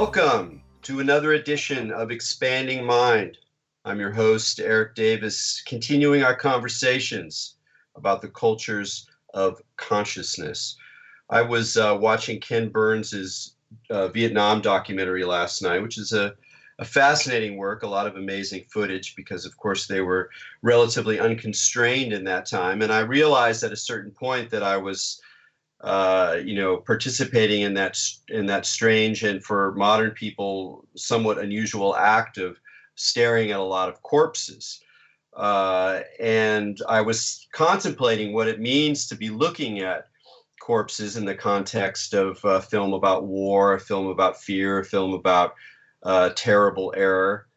Welcome to another edition of Expanding Mind. I'm your host, Erik Davis, continuing our conversations about the cultures of consciousness. I was uh, watching Ken Burns's uh, Vietnam documentary last night, which is a, a fascinating work, a lot of amazing footage because, of course, they were relatively unconstrained in that time. And I realized at a certain point that I was uh, you know, participating in that in that strange and for modern people somewhat unusual act of staring at a lot of corpses. Uh, and I was contemplating what it means to be looking at corpses in the context of a film about war, a film about fear, a film about uh, terrible error.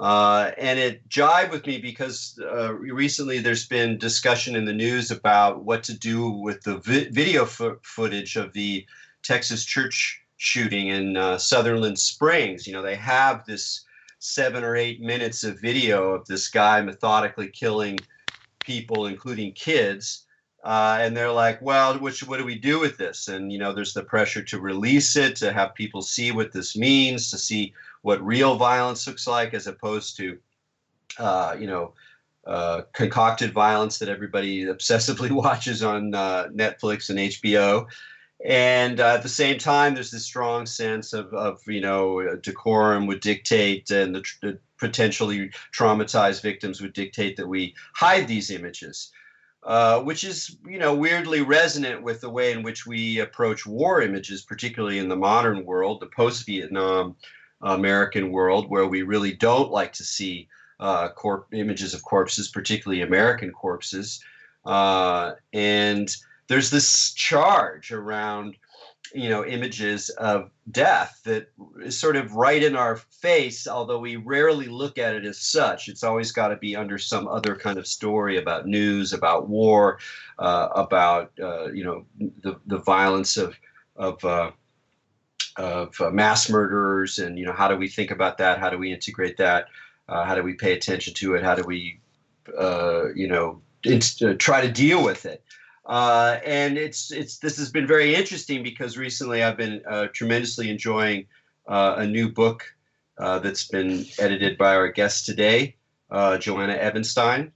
Uh, and it jived with me because uh, recently there's been discussion in the news about what to do with the vi- video fo- footage of the Texas church shooting in uh, Sutherland Springs. You know, they have this seven or eight minutes of video of this guy methodically killing people, including kids. Uh, and they're like, well, which, what do we do with this? And, you know, there's the pressure to release it, to have people see what this means, to see what real violence looks like as opposed to, uh, you know, uh, concocted violence that everybody obsessively watches on uh, Netflix and HBO. And uh, at the same time, there's this strong sense of, of you know, decorum would dictate, and the, the potentially traumatized victims would dictate that we hide these images. Uh, which is you know weirdly resonant with the way in which we approach war images, particularly in the modern world, the post-Vietnam American world where we really don't like to see uh, corp- images of corpses, particularly American corpses. Uh, and there's this charge around, you know, images of death that is sort of right in our face, although we rarely look at it as such. It's always got to be under some other kind of story about news, about war, uh, about, uh, you know, the, the violence of, of uh, of uh, mass murderers and you know how do we think about that? How do we integrate that? Uh, how do we pay attention to it? How do we uh, you know uh, try to deal with it? Uh, and it's it's this has been very interesting because recently I've been uh, tremendously enjoying a new book that's been edited by our guest today Joanna Ebenstein.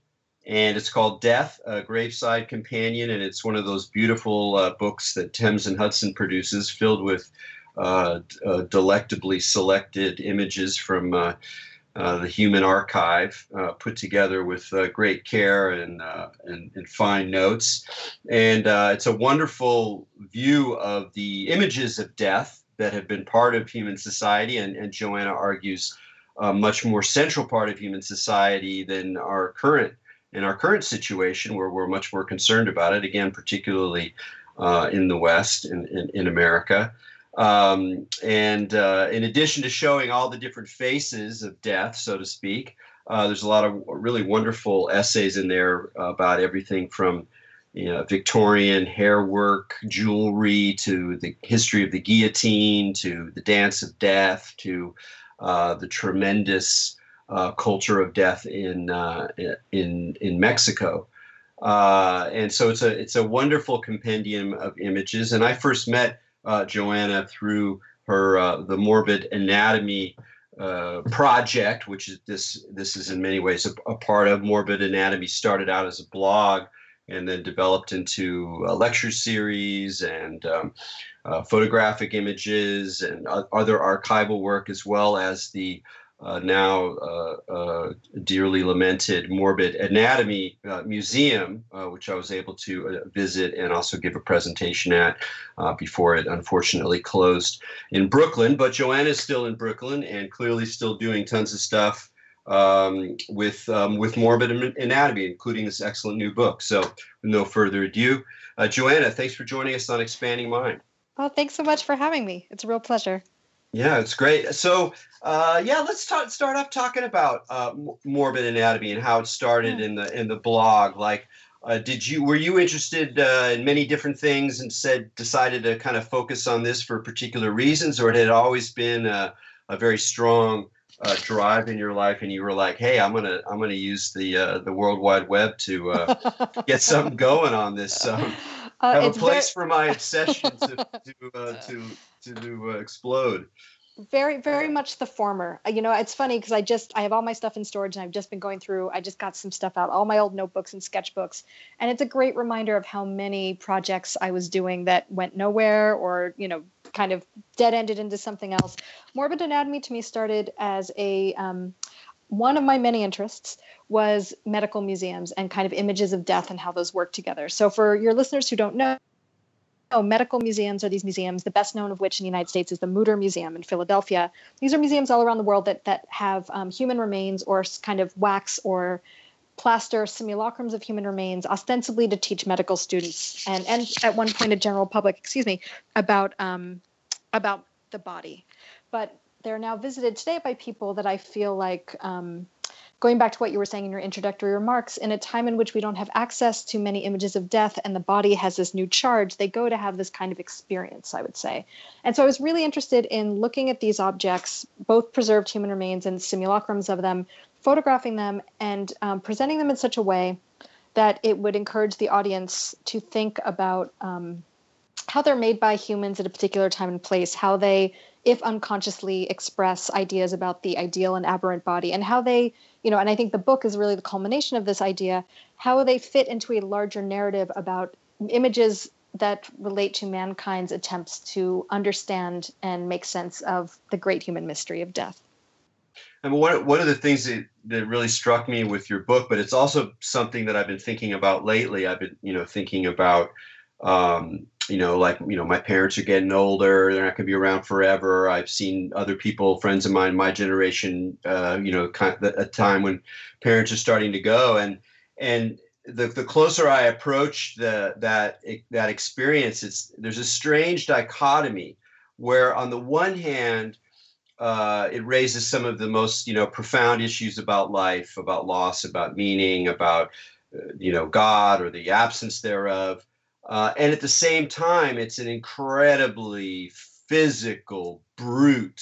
And it's called Death, a Graveside Companion, and it's one of those beautiful uh, books that Thames and Hudson produces, filled with uh, uh, delectably selected images from uh, uh, the human archive, uh, put together with great care and, and, and fine notes. And it's a wonderful view of the images of death that have been part of human society. And, and Joanna argues a much more central part of human society than our current in our current situation, where we're much more concerned about it. Again, particularly uh, in the West, in, in, in America. Um, and uh, in addition to showing all the different faces of death, so to speak, uh, there's a lot of really wonderful essays in there about everything from you know, Victorian hair work, jewelry, to the history of the guillotine, to the dance of death, to uh, the tremendous uh, culture of death in uh, in in Mexico. Uh, and so it's a it's a wonderful compendium of images. And I first met uh, Joanna through her uh, the morbid anatomy uh, project, which is this this is in many ways a, a, part of morbid anatomy. Started out as a blog and then developed into a lecture series and um, uh, photographic images and other archival work as well as the uh, now uh, uh, dearly lamented Morbid Anatomy uh, Museum, uh, which I was able to uh, visit and also give a presentation at before it unfortunately closed in Brooklyn. But Joanna is still in Brooklyn and clearly still doing tons of stuff um, with um, with morbid anatomy, including this excellent new book. So, with no further ado, Joanna, thanks for joining us on Expanding Mind. Oh, thanks so much for having me. It's a real pleasure. Yeah, it's great. So, uh, yeah, let's talk, start off talking about uh, morbid anatomy and how it started in the in the blog. Like, uh, did you were you interested uh, in many different things and said decided to kind of focus on this for particular reasons, or it had always been a, a very strong uh, drive in your life, and you were like, "Hey, I'm gonna I'm gonna use the uh, the World Wide Web to get something going on this." Um, have a place very... for my obsession to to, to to explode. very very much the former. Uh, you know it's funny because i just i have all my stuff in storage and i've just been going through i just got some stuff out all my old notebooks and sketchbooks. And it's a great reminder of how many projects i was doing that went nowhere or you know kind of dead ended into something else. Morbid anatomy to me started as a um, one of my many interests was medical museums and kind of images of death and how those work together. So for your listeners who don't know oh, medical museums are these museums, the best known of which in the United States is the Mutter Museum in Philadelphia. These are museums all around the world that, that have um, human remains or kind of wax or plaster simulacrums of human remains, ostensibly to teach medical students and, and at one point a general public, excuse me, about, um, about the body. But they're now visited today by people that I feel like um, going back to what you were saying in your introductory remarks, in a time in which we don't have access to many images of death and the body has this new charge, they go to have this kind of experience, I would say. And so I was really interested in looking at these objects, both preserved human remains and simulacrums of them, photographing them and um, presenting them in such a way that it would encourage the audience to think about um, how they're made by humans at a particular time and place, how they, if unconsciously, express ideas about the ideal and aberrant body, and how they you know, and I think the book is really the culmination of this idea, how they fit into a larger narrative about images that relate to mankind's attempts to understand and make sense of the great human mystery of death. And one, one of the things that, that really struck me with your book, but it's also something that I've been thinking about lately. I've been, you know, thinking about um, you know, like, you know, my parents are getting older. They're not going to be around forever. I've seen other people, friends of mine, my generation, uh, you know, kind of a time when parents are starting to go. And, and the, the closer I approach the, that, that experience, it's, there's a strange dichotomy where on the one hand, uh, it raises some of the most, you know, profound issues about life, about loss, about meaning, about, uh, you know, God or the absence thereof uh, and at the same time, it's an incredibly physical, brute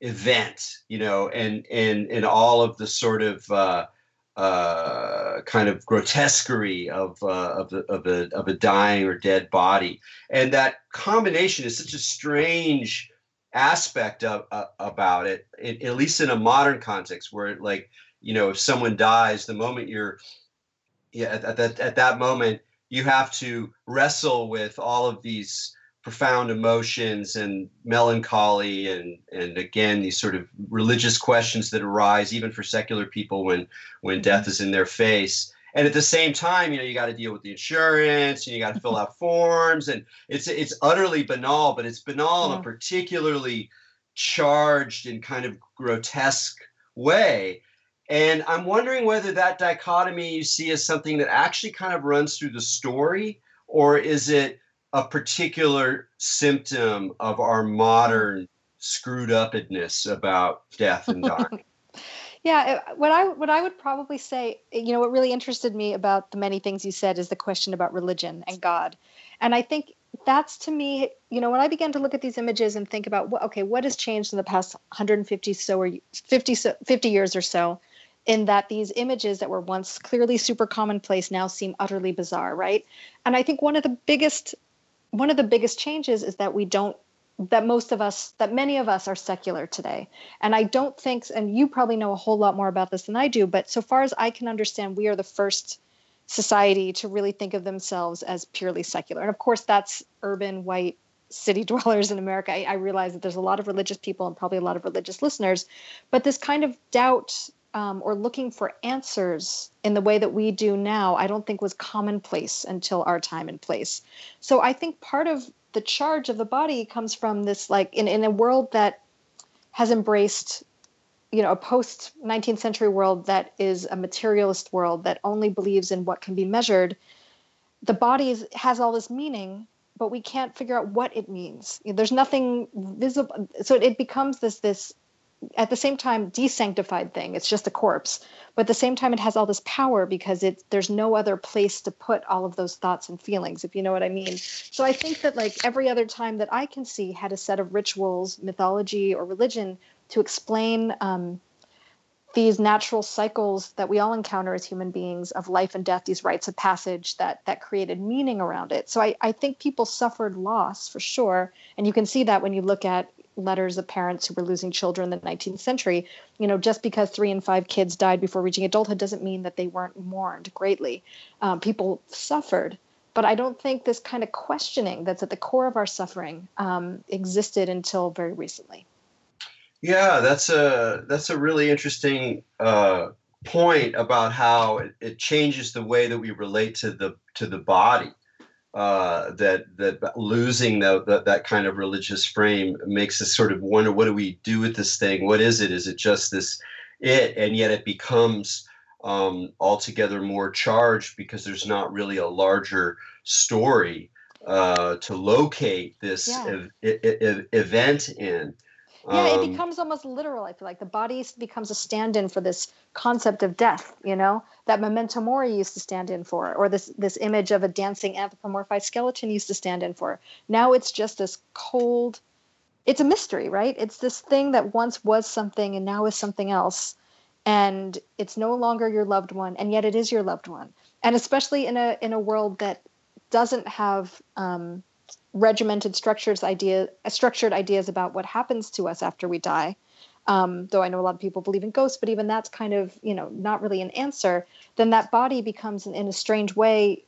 event, you know, and and and all of the sort of uh, uh, kind of grotesquerie of uh, of, of a of a dying or dead body, and that combination is such a strange aspect of uh, about it, it, at least in a modern context, where like you know, if someone dies, the moment you're yeah at, at that at that moment you have to wrestle with all of these profound emotions and melancholy and and again these sort of religious questions that arise even for secular people when when mm-hmm. death is in their face. And at the same time you know you got to deal with the insurance and you got to fill out forms and it's it's utterly banal but it's banal yeah. in a particularly charged and kind of grotesque way and I'm wondering whether that dichotomy you see as something that actually kind of runs through the story, or is it a particular symptom of our modern screwed upness about death and dying? yeah, eh, what I what I would probably say, eh, you know, what really interested me about the many things you said is the question about religion and God, and I think that's to me, you know, when I began to look at these images and think about, okay, what has changed in the past 150 so or 50 50 years or so in that these images that were once clearly super commonplace now seem utterly bizarre right? And i think one of the biggest one of the biggest changes is that we don't that most of us that many of us are secular today. And i don't think and you probably know a whole lot more about this than i do but so far as i can understand we are the first society to really think of themselves as purely secular. And of course that's urban white city dwellers in america. I, I realize that there's a lot of religious people and probably a lot of religious listeners but this kind of doubt um, or looking for answers in the way that we do now, I don't think was commonplace until our time and place. So I think part of the charge of the body comes from this, like, in, in a world that has embraced, you know, a post 19th century world that is a materialist world that only believes in what can be measured. The body has all this meaning, but we can't figure out what it means. There's nothing visible. So it becomes this, this at the same time desanctified thing. It's just a corpse. But at the same time it has all this power because it there's no other place to put all of those thoughts and feelings if you know what i mean. So i think that like every other time that i can see had a set of rituals mythology or religion to explain um, these natural cycles that we all encounter as human beings of life and death these rites of passage that that created meaning around it. So I, I think people suffered loss for sure. And you can see that when you look at letters of parents who were losing children in the 19th century. You know, just because three in five kids died before reaching adulthood doesn't mean that they weren't mourned greatly. Um, people suffered, but I don't think this kind of questioning that's at the core of our suffering um, existed until very recently. Yeah, that's a that's a really interesting uh, point about how it, it, changes the way that we relate to the to the body. Uh, that that losing the, the, that kind of religious frame makes us sort of wonder what do we do with this thing? What is it? Is it just this it? And yet it becomes um, altogether more charged because there's not really a larger story uh, to locate this yeah. e- e- event in. Yeah, um, it becomes almost literal. I feel like the body becomes a stand-in for this concept of death. You know that memento mori used to stand in for, or this this image of a dancing anthropomorphized skeleton used to stand in for. Now it's just this cold. It's a mystery, right? It's this thing that once was something and now is something else, and it's no longer your loved one, and yet it is your loved one. And especially in a in a world that doesn't have um, regimented structures idea structured ideas about what happens to us after we die. Um, though i know a lot of people believe in ghosts but even that's kind of you know not really an answer. Then that body becomes in, a strange way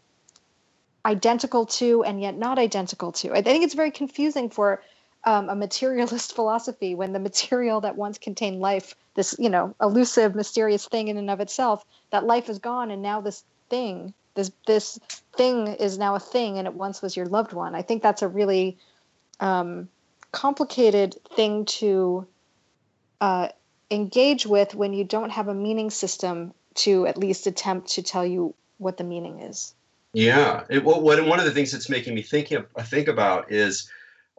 identical to and yet not identical to. I think it's very confusing for um, a materialist philosophy when the material that once contained life this you know elusive mysterious thing in and of itself that life is gone and now this thing this this thing is now a thing and it once was your loved one. I think that's a really um, complicated thing to uh, engage with when you don't have a meaning system to at least attempt to tell you what the meaning is. Yeah. It, well, one of the things that's making me think, of, think about is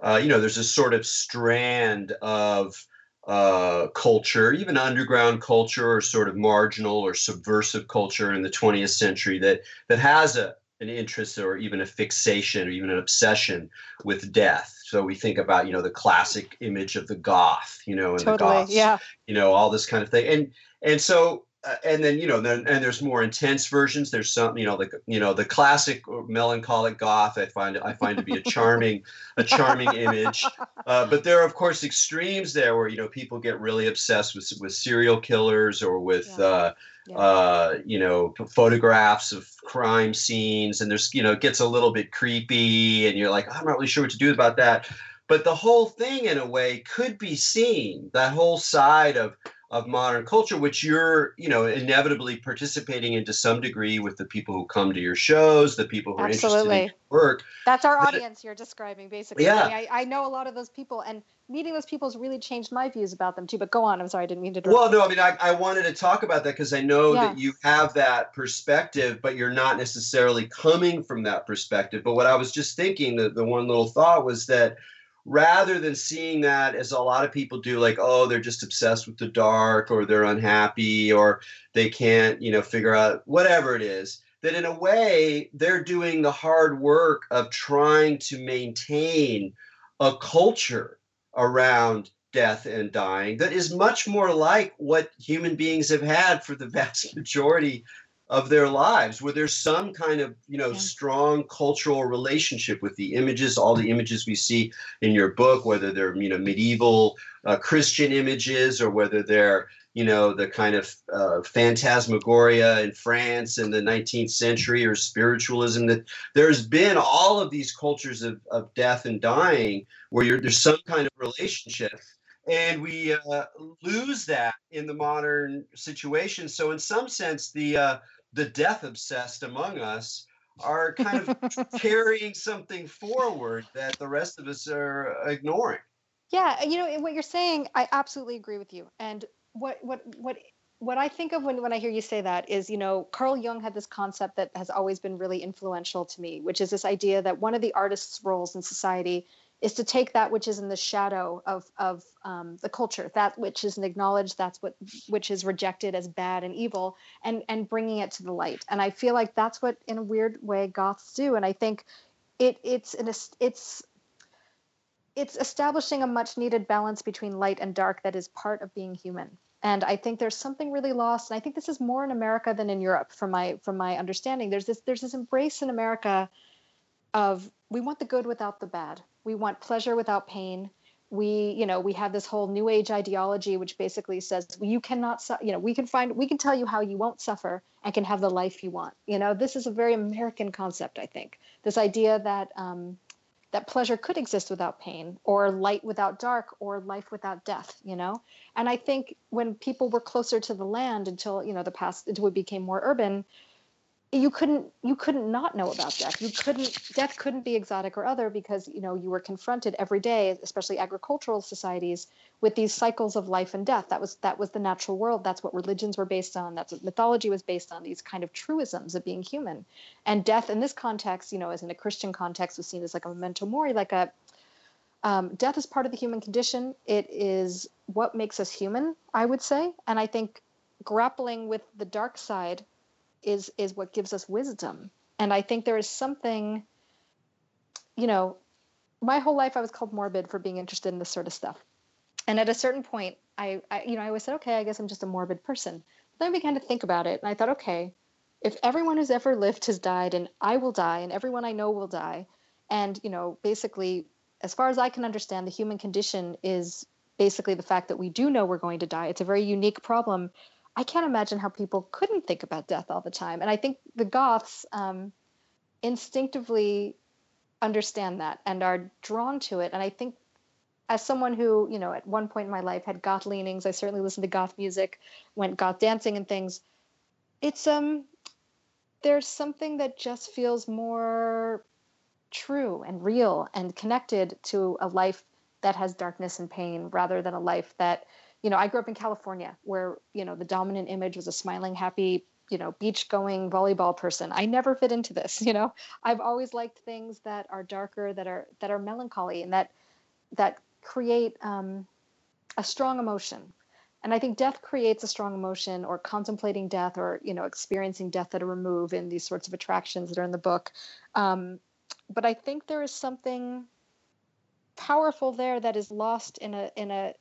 uh, you know there's a sort of strand of uh, culture, even underground culture or sort of marginal or subversive culture in the 20th century that that has a an interest or even a fixation or even an obsession with death. So we think about, you know, the classic image of the goth, you know, and totally, the goths, yeah. you know, all this kind of thing. And and so uh, and then you know then and there's more intense versions there's some you know the you know the classic melancholic goth i find i find to be a charming a charming image uh, but there are of course extremes there where you know people get really obsessed with with serial killers or with yeah. Uh, yeah. Uh, you know photographs of crime scenes and there's you know it gets a little bit creepy and you're like i'm not really sure what to do about that but the whole thing in a way could be seen that whole side of of modern culture, which you're, you know, inevitably participating in to some degree with the people who come to your shows, the people who Absolutely. are interested in your work. That's our but, audience you're describing, basically. Yeah. I, I, know a lot of those people, and meeting those people has really changed my views about them too. But go on. I'm sorry, I didn't mean to. Well, no, I mean, I, I wanted to talk about that because I know yeah. that you have that perspective, but you're not necessarily coming from that perspective. But what I was just thinking, the, the one little thought was that rather than seeing that as a lot of people do like oh they're just obsessed with the dark or they're unhappy or they can't you know figure out whatever it is that in a way they're doing the hard work of trying to maintain a culture around death and dying that is much more like what human beings have had for the vast majority of their lives where there's some kind of you know yeah. strong cultural relationship with the images all the images we see in your book whether they're you know medieval uh, christian images or whether they're you know the kind of uh, phantasmagoria in france in the 19th century or spiritualism that there's been all of these cultures of, of death and dying where there's some kind of relationship and we uh, lose that in the modern situation so in some sense the uh, the death obsessed among us are kind of carrying something forward that the rest of us are ignoring. Yeah, you know what you're saying, I absolutely agree with you. And what what what what I think of when, when I hear you say that is, you know, Carl Jung had this concept that has always been really influential to me, which is this idea that one of the artist's roles in society is to take that which is in the shadow of of um, the culture, that which isn't acknowledged, that's what which is rejected as bad and evil, and and bringing it to the light. And I feel like that's what, in a weird way, Goths do. And I think it it's an it's it's establishing a much needed balance between light and dark that is part of being human. And I think there's something really lost. And I think this is more in America than in Europe, from my from my understanding. There's this there's this embrace in America of we want the good without the bad we want pleasure without pain. we you know we have this whole new age ideology which basically says you cannot su- you know we can find we can tell you how you won't suffer and can have the life you want. You know this is a very american concept i think. This idea that um, that pleasure could exist without pain or light without dark or life without death you know? And i think when people were closer to the land until you know the past until we became more urban you couldn't you couldn't not know about death. You couldn't death couldn't be exotic or other because you know you were confronted every day especially agricultural societies with these cycles of life and death. That was that was the natural world. That's what religions were based on. That's what mythology was based on these kind of truisms of being human. And death in this context you know as in a christian context was seen as like a memento mori like a um, death is part of the human condition. It is what makes us human i would say. And i think grappling with the dark side is is what gives us wisdom. And i think there is something you know my whole life i was called morbid for being interested in this sort of stuff. And at a certain point i, I you know i always said okay i guess i'm just a morbid person. But then i began to think about it and i thought okay if everyone who's ever lived has died and i will die and everyone i know will die. And you know basically as far as i can understand the human condition is basically the fact that we do know we're going to die. It's a very unique problem I can't imagine how people couldn't think about death all the time. And I think the Goths um, instinctively understand that and are drawn to it. And I think, as someone who, you know, at one point in my life had goth leanings, I certainly listened to goth music, went goth dancing and things. It's um, there's something that just feels more true and real and connected to a life that has darkness and pain rather than a life that you know, I grew up in California where, you know, the dominant image was a smiling, happy, you know, beach going volleyball person. I never fit into this, you know. I've always liked things that are darker, that are that are melancholy and that that create um, a strong emotion. And I think death creates a strong emotion or contemplating death or, you know, experiencing death at a remove in these sorts of attractions that are in the book. Um, but I think there is something powerful there that is lost in a in a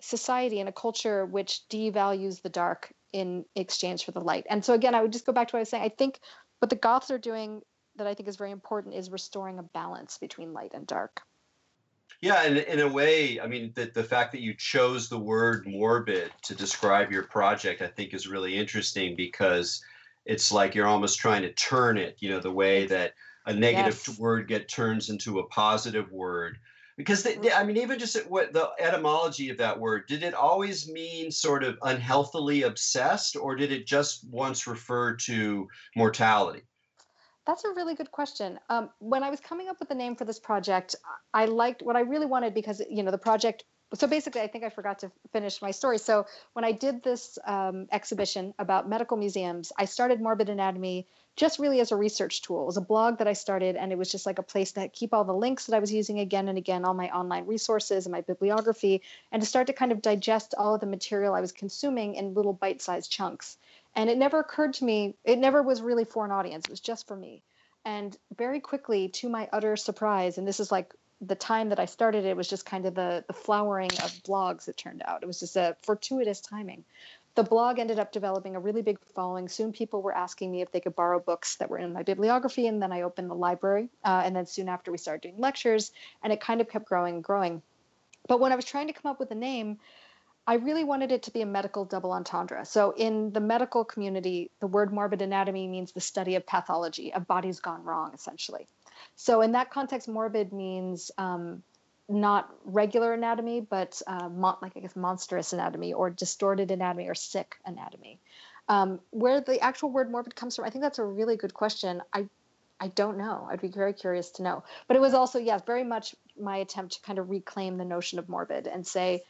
society and a culture which devalues the dark in exchange for the light. And so again, I would just go back to what I was saying. I think what the Goths are doing that I think is very important is restoring a balance between light and dark. Yeah, and in a way, I mean, the, the fact that you chose the word morbid to describe your project, I think is really interesting because it's like you're almost trying to turn it, you know, the way that a negative yes. word get turns into a positive word because they, they, I mean, even just what the etymology of that word did it always mean sort of unhealthily obsessed, or did it just once refer to mortality? That's a really good question. Um, when I was coming up with the name for this project, I liked what I really wanted because you know the project so basically, I think I forgot to finish my story. So when I did this um, exhibition about medical museums, I started Morbid Anatomy just really as a research tool. It was a blog that I started, and it was just like a place to keep all the links that I was using again and again, all my online resources and my bibliography, and to start to kind of digest all of the material I was consuming in little bite-sized chunks. And it never occurred to me, it never was really for an audience. It was just for me. And very quickly, to my utter surprise, and this is like the time that I started it was just kind of the the flowering of blogs. It turned out it was just a fortuitous timing. The blog ended up developing a really big following. Soon, people were asking me if they could borrow books that were in my bibliography, and then I opened the library. Uh, and then soon after, we started doing lectures, and it kind of kept growing and growing. But when I was trying to come up with a name, I really wanted it to be a medical double entendre. So, in the medical community, the word morbid anatomy means the study of pathology, of bodies gone wrong, essentially. So in that context, morbid means um, not regular anatomy, but uh, mon- like I guess monstrous anatomy or distorted anatomy or sick anatomy. Um, where the actual word morbid comes from, I think that's a really good question. I I don't know. I'd be very curious to know. But it was also, yes, very much my attempt to kind of reclaim the notion of morbid and say,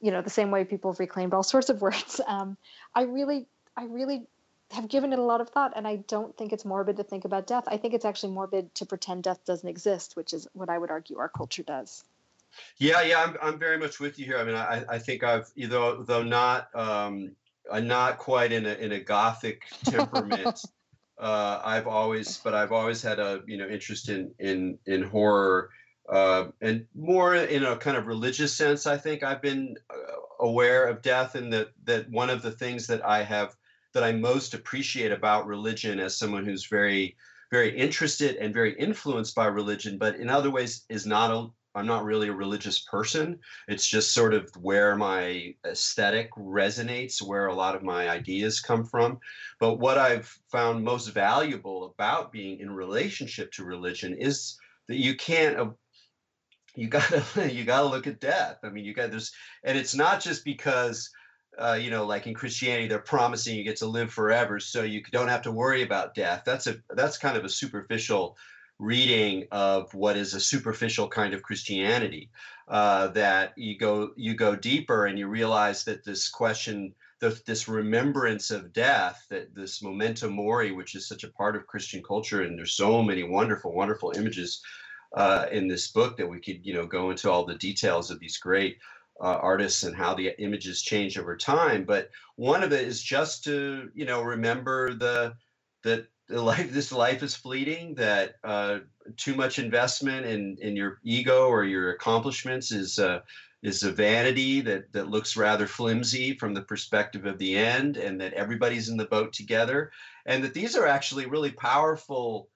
you know, the same way people have reclaimed all sorts of words. Um, I really, I really have given it a lot of thought and i don't think it's morbid to think about death i think it's actually morbid to pretend death doesn't exist which is what i would argue our culture does yeah yeah i'm, I'm very much with you here. I mean i, I think i've though though not um i'm not quite in a in a gothic temperament uh i've always but i've always had a you know interest in in in horror uh, and more in a kind of religious sense, I think. I've been uh, aware of death, and that that one of the things that I have that I most appreciate about religion as someone who's very, very interested and very influenced by religion, but in other ways is not a I'm not really a religious person. It's just sort of where my aesthetic resonates, where a lot of my ideas come from. But what I've found most valuable about being in relationship to religion is that you can't you gotta you gotta look at death. I mean, you got this, and it's not just because uh, you know, like in Christianity, they're promising you get to live forever, so you don't have to worry about death. That's a that's kind of a superficial reading of what is a superficial kind of Christianity. Uh, that you go you go deeper and you realize that this question, this remembrance of death, that this memento mori, which is such a part of Christian culture, and there's so many wonderful, wonderful images uh, in this book that we could you know go into all the details of these great uh, artists and how the images change over time. But one of it is just to you know remember the that the life this life is fleeting. That uh, too much investment in in your ego or your accomplishments is. Uh, is a vanity that that looks rather flimsy from the perspective of the end, and that everybody's in the boat together, and that these are actually really powerful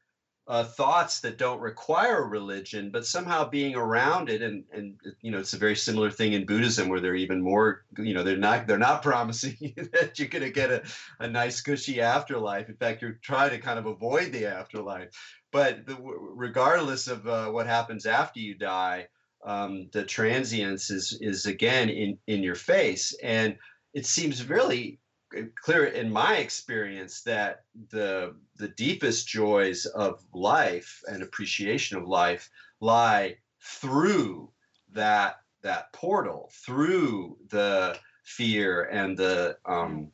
uh, thoughts that don't require religion, but somehow being around it, and and you know, it's a very similar thing in Buddhism where they're even more, you know, they're not they're not promising you that you're going to get a, a nice cushy afterlife. In fact, you're trying to kind of avoid the afterlife. But the, regardless of uh, what happens after you die, um, the transience is is again in in your face, and it seems really clear in my experience that the the deepest joys of life and appreciation of life lie through that that portal through the fear and the um,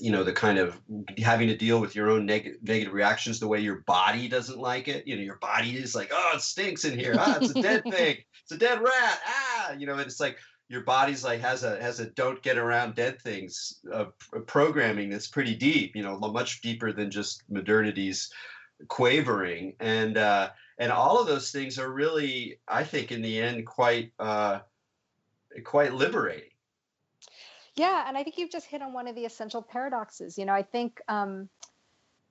you know the kind of having to deal with your own neg- negative reactions the way your body doesn't like it. You know your body is like oh it stinks in here. Ah it's a dead thing. It's a dead rat. Ah you know and it's like your body's like has a has a don't get around dead things uh, programming that's pretty deep you know much deeper than just modernity's quavering. And uh, and all of those things are really i think in the end quite uh, quite liberating. Yeah and i think you've just hit on one of the essential paradoxes you know i think um,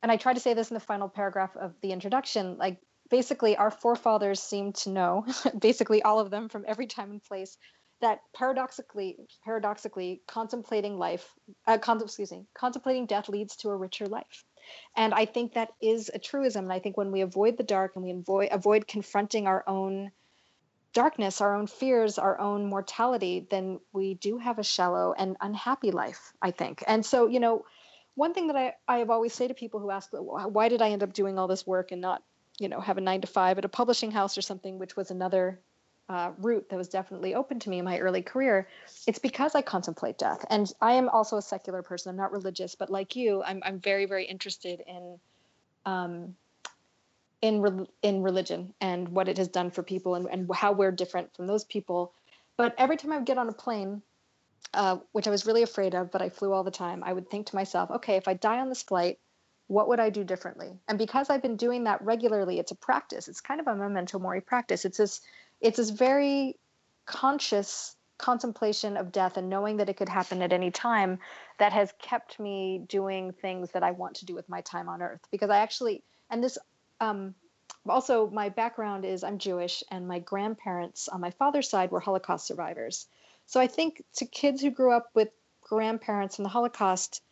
and i try to say this in the final paragraph of the introduction like basically our forefathers seem to know basically all of them from every time and place that paradoxically, paradoxically, contemplating life, uh, con- excuse me, contemplating death leads to a richer life. And I think that is a truism. And I think when we avoid the dark and we avoid avoid confronting our own darkness, our own fears, our own mortality, then we do have a shallow and unhappy life, I think. And so, you know, one thing that I, I have always say to people who ask, why did I end up doing all this work and not, you know, have a nine to five at a publishing house or something, which was another uh, route that was definitely open to me in my early career, it's because I contemplate death. And I am also a secular person. I'm not religious, but like you, I'm I'm very very interested in um, in re- in religion and what it has done for people and, and how we're different from those people. But every time I would get on a plane, uh, which I was really afraid of, but I flew all the time, I would think to myself, okay, if I die on this flight, what would I do differently? And because I've been doing that regularly, it's a practice. It's kind of a memento mori practice. It's this it's this very conscious contemplation of death and knowing that it could happen at any time that has kept me doing things that I want to do with my time on earth. Because I actually, and this, um, also my background is I'm Jewish, and my grandparents on my father's side were Holocaust survivors. So I think to kids who grew up with grandparents in the Holocaust,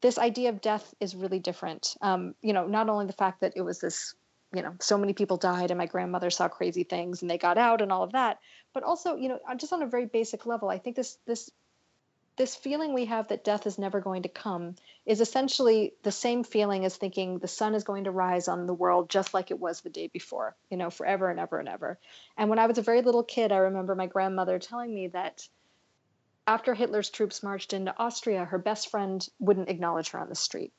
this idea of death is really different. Um, you know, not only the fact that it was this you know so many people died and my grandmother saw crazy things and they got out and all of that. But also you know uh, just on a very basic level i think this this this feeling we have that death is never going to come is essentially the same feeling as thinking the sun is going to rise on the world just like it was the day before you know forever and ever and ever. And when i was a very little kid i remember my grandmother telling me that after hitler's troops marched into austria her best friend wouldn't acknowledge her on the street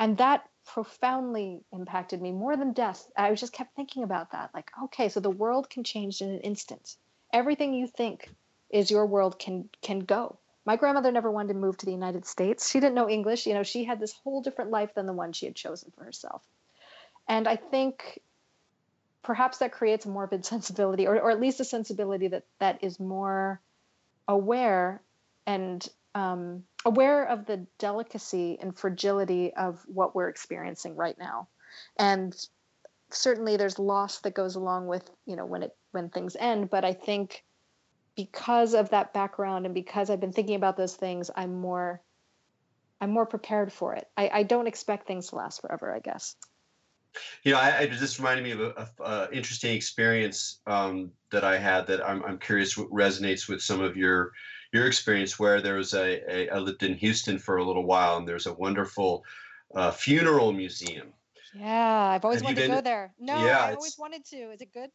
and that profoundly impacted me more than death. I just kept thinking about that. Like, okay, so the world can change in an instant. Everything you think is your world can can go. My grandmother never wanted to move to the United States. She didn't know English. You know, she had this whole different life than the one she had chosen for herself. And I think perhaps that creates a morbid sensibility, or, or at least a sensibility that that is more aware and um, aware of the delicacy and fragility of what we're experiencing right now. And certainly there's loss that goes along with you know when it when things end but i think because of that background and because i've been thinking about those things i'm more i'm more prepared for it. I, I don't expect things to last forever i guess. You know, I, I just reminded me of an interesting experience um, that I had that I'm, I'm curious what resonates with some of your your experience. Where there was a, a I lived in Houston for a little while, and there's a wonderful uh, funeral museum. Yeah, I've always Have wanted to go there. No, yeah, I always wanted to. Is it good?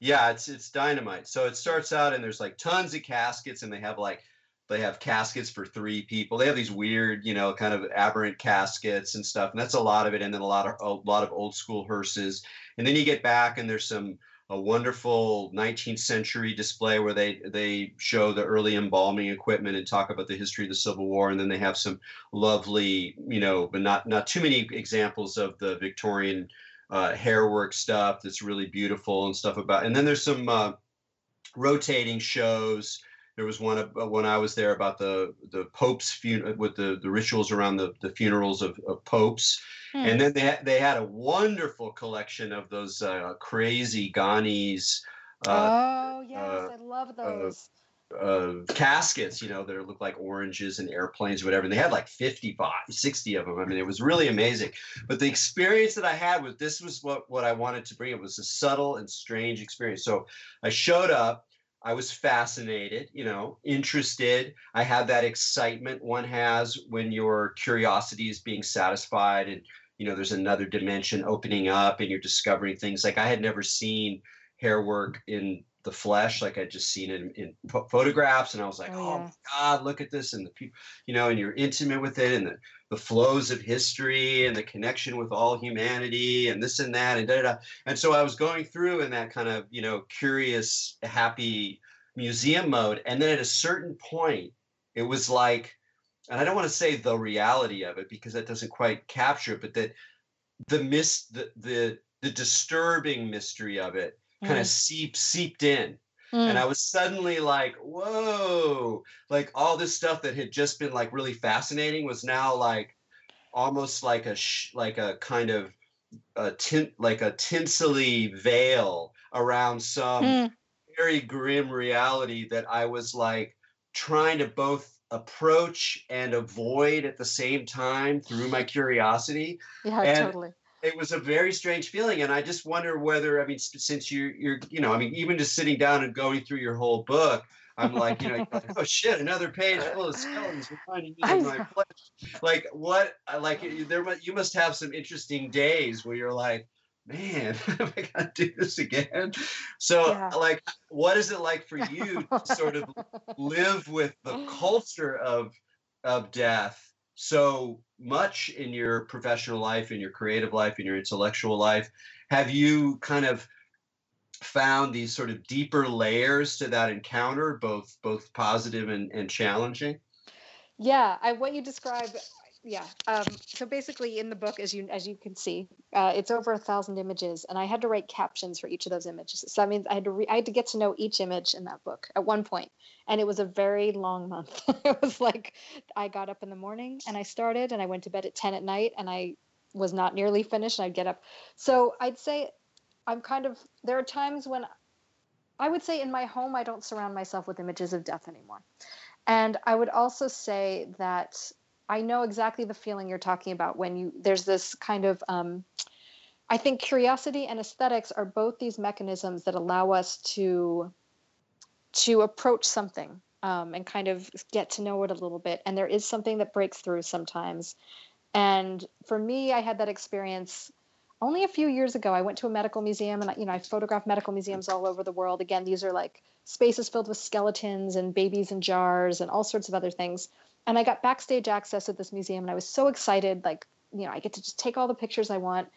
Yeah, it's it's dynamite. So it starts out and there's like tons of caskets, and they have like they have caskets for three people. They have these weird, you know, kind of aberrant caskets and stuff, and that's a lot of it. And then a lot of a lot of old school hearses. And then you get back, and there's some a wonderful 19th century display where they they show the early embalming equipment and talk about the history of the Civil War. And then they have some lovely, you know, but not not too many examples of the Victorian uh, hair work stuff that's really beautiful and stuff about. And then there's some uh, rotating shows there was one uh, when I was there about the the Pope's funeral with the the rituals around the the funerals of, of popes, hmm. and then they had, they had a wonderful collection of those uh, crazy Ghanis. Uh, oh yes, uh, I love uh, those. Uh, caskets, you know, that look like oranges and airplanes, or whatever. And they had like 55, 60 of them. I mean, it was really amazing. But the experience that I had with this was what, what I wanted to bring. It was a subtle and strange experience. So I showed up I was fascinated, you know, interested. I had that excitement one has when your curiosity is being satisfied and, you know, there's another dimension opening up and you're discovering things. Like I had never seen hair work in the flesh like I'd just seen it in, in photographs and I was like, oh, oh my God, look at this. And the people, you know, and you're intimate with it and the, the flows of history and the connection with all humanity and this and that and da da. And so I was going through in that kind of, you know, curious, happy museum mode. And then at a certain point, it was like, and I don't want to say the reality of it because that doesn't quite capture it, but that the mis the the the disturbing mystery of it kind of mm. seep seeped in. Mm. And I was suddenly like, whoa, like all this stuff that had just been like really fascinating was now like almost like a sh- like a kind of a tint like a tinselly veil around some mm. very grim reality that I was like trying to both approach and avoid at the same time through my curiosity. Yeah, and, totally it was a very strange feeling and i just wonder whether i mean since you you're you know i mean even just sitting down and going through your whole book i'm like you know oh shit another page full of skeletons finding in my flesh. Like what like there you must have some interesting days where you're like man i gotta do this again? So yeah. like what is it like for you to sort of live with the culture of of death so much in your professional life, in your creative life, in your intellectual life. Have you kind of found these sort of deeper layers to that encounter, both both positive and, and challenging? Yeah, I, what you describe yeah. Um, so basically, in the book, as you as you can see, uh, it's over a thousand images, and I had to write captions for each of those images. So that means I had to re- I had to get to know each image in that book at one point, and it was a very long month. it was like I got up in the morning and I started, and I went to bed at ten at night, and I was not nearly finished. And I'd get up. So I'd say I'm kind of there are times when I would say in my home I don't surround myself with images of death anymore. And I would also say that I know exactly the feeling you're talking about when you there's this kind of um, I think curiosity and aesthetics are both these mechanisms that allow us to to approach something um, and kind of get to know it a little bit. And there is something that breaks through sometimes. And for me, I had that experience only a few years ago. I went to a medical museum, and you know I photographed medical museums all over the world. Again, these are like spaces filled with skeletons and babies in jars and all sorts of other things and I got backstage access at this museum and I was so excited like you know I get to just take all the pictures I want.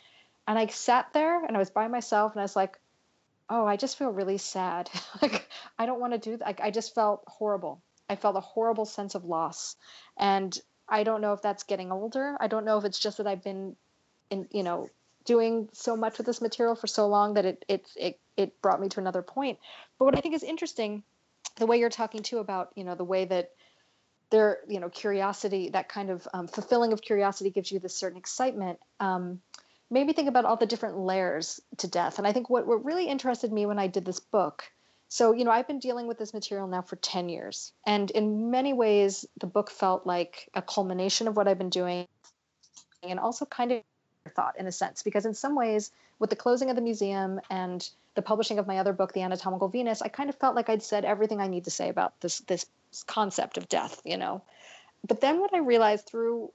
And I sat there and I was by myself and I was like oh I just feel really sad. Like I don't want to do that like, I just felt horrible. I felt a horrible sense of loss. And I don't know if that's getting older. I don't know if it's just that I've been in you know doing so much with this material for so long that it it it, it brought me to another point. But what I think is interesting the way you're talking too about you know the way that there you know curiosity that kind of um, fulfilling of curiosity gives you this certain excitement um, made me think about all the different layers to death. And I think what, what really interested me when I did this book so, you know, I've been dealing with this material now for 10 years. And in many ways, the book felt like a culmination of what I've been doing and also kind of thought in a sense, because in some ways, with the closing of the museum and the publishing of my other book, The Anatomical Venus, I kind of felt like I'd said everything I need to say about this this concept of death, you know. But then what I realized through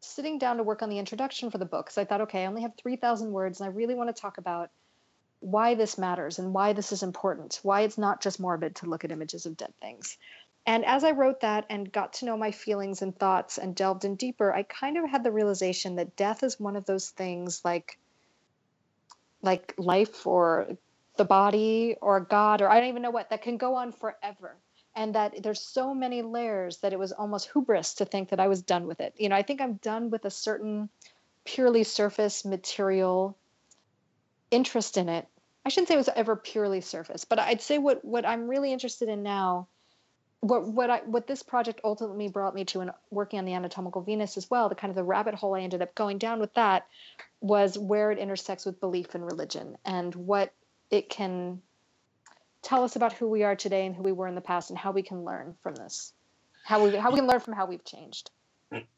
sitting down to work on the introduction for the book, because I thought, okay, I only have 3,000 words and I really want to talk about why this matters and why this is important, why it's not just morbid to look at images of dead things. And as I wrote that and got to know my feelings and thoughts and delved in deeper, I kind of had the realization that death is one of those things like like life or the body or God or I don't even know what that can go on forever. And that there's so many layers that it was almost hubris to think that I was done with it. You know, I think I'm done with a certain purely surface material interest in it. I shouldn't say it was ever purely surface, but I'd say what what I'm really interested in now, what what I what this project ultimately brought me to, and working on the anatomical Venus as well, the kind of the rabbit hole I ended up going down with that, was where it intersects with belief and religion and what it can tell us about who we are today and who we were in the past, and how we can learn from this, how we how we can learn from how we've changed.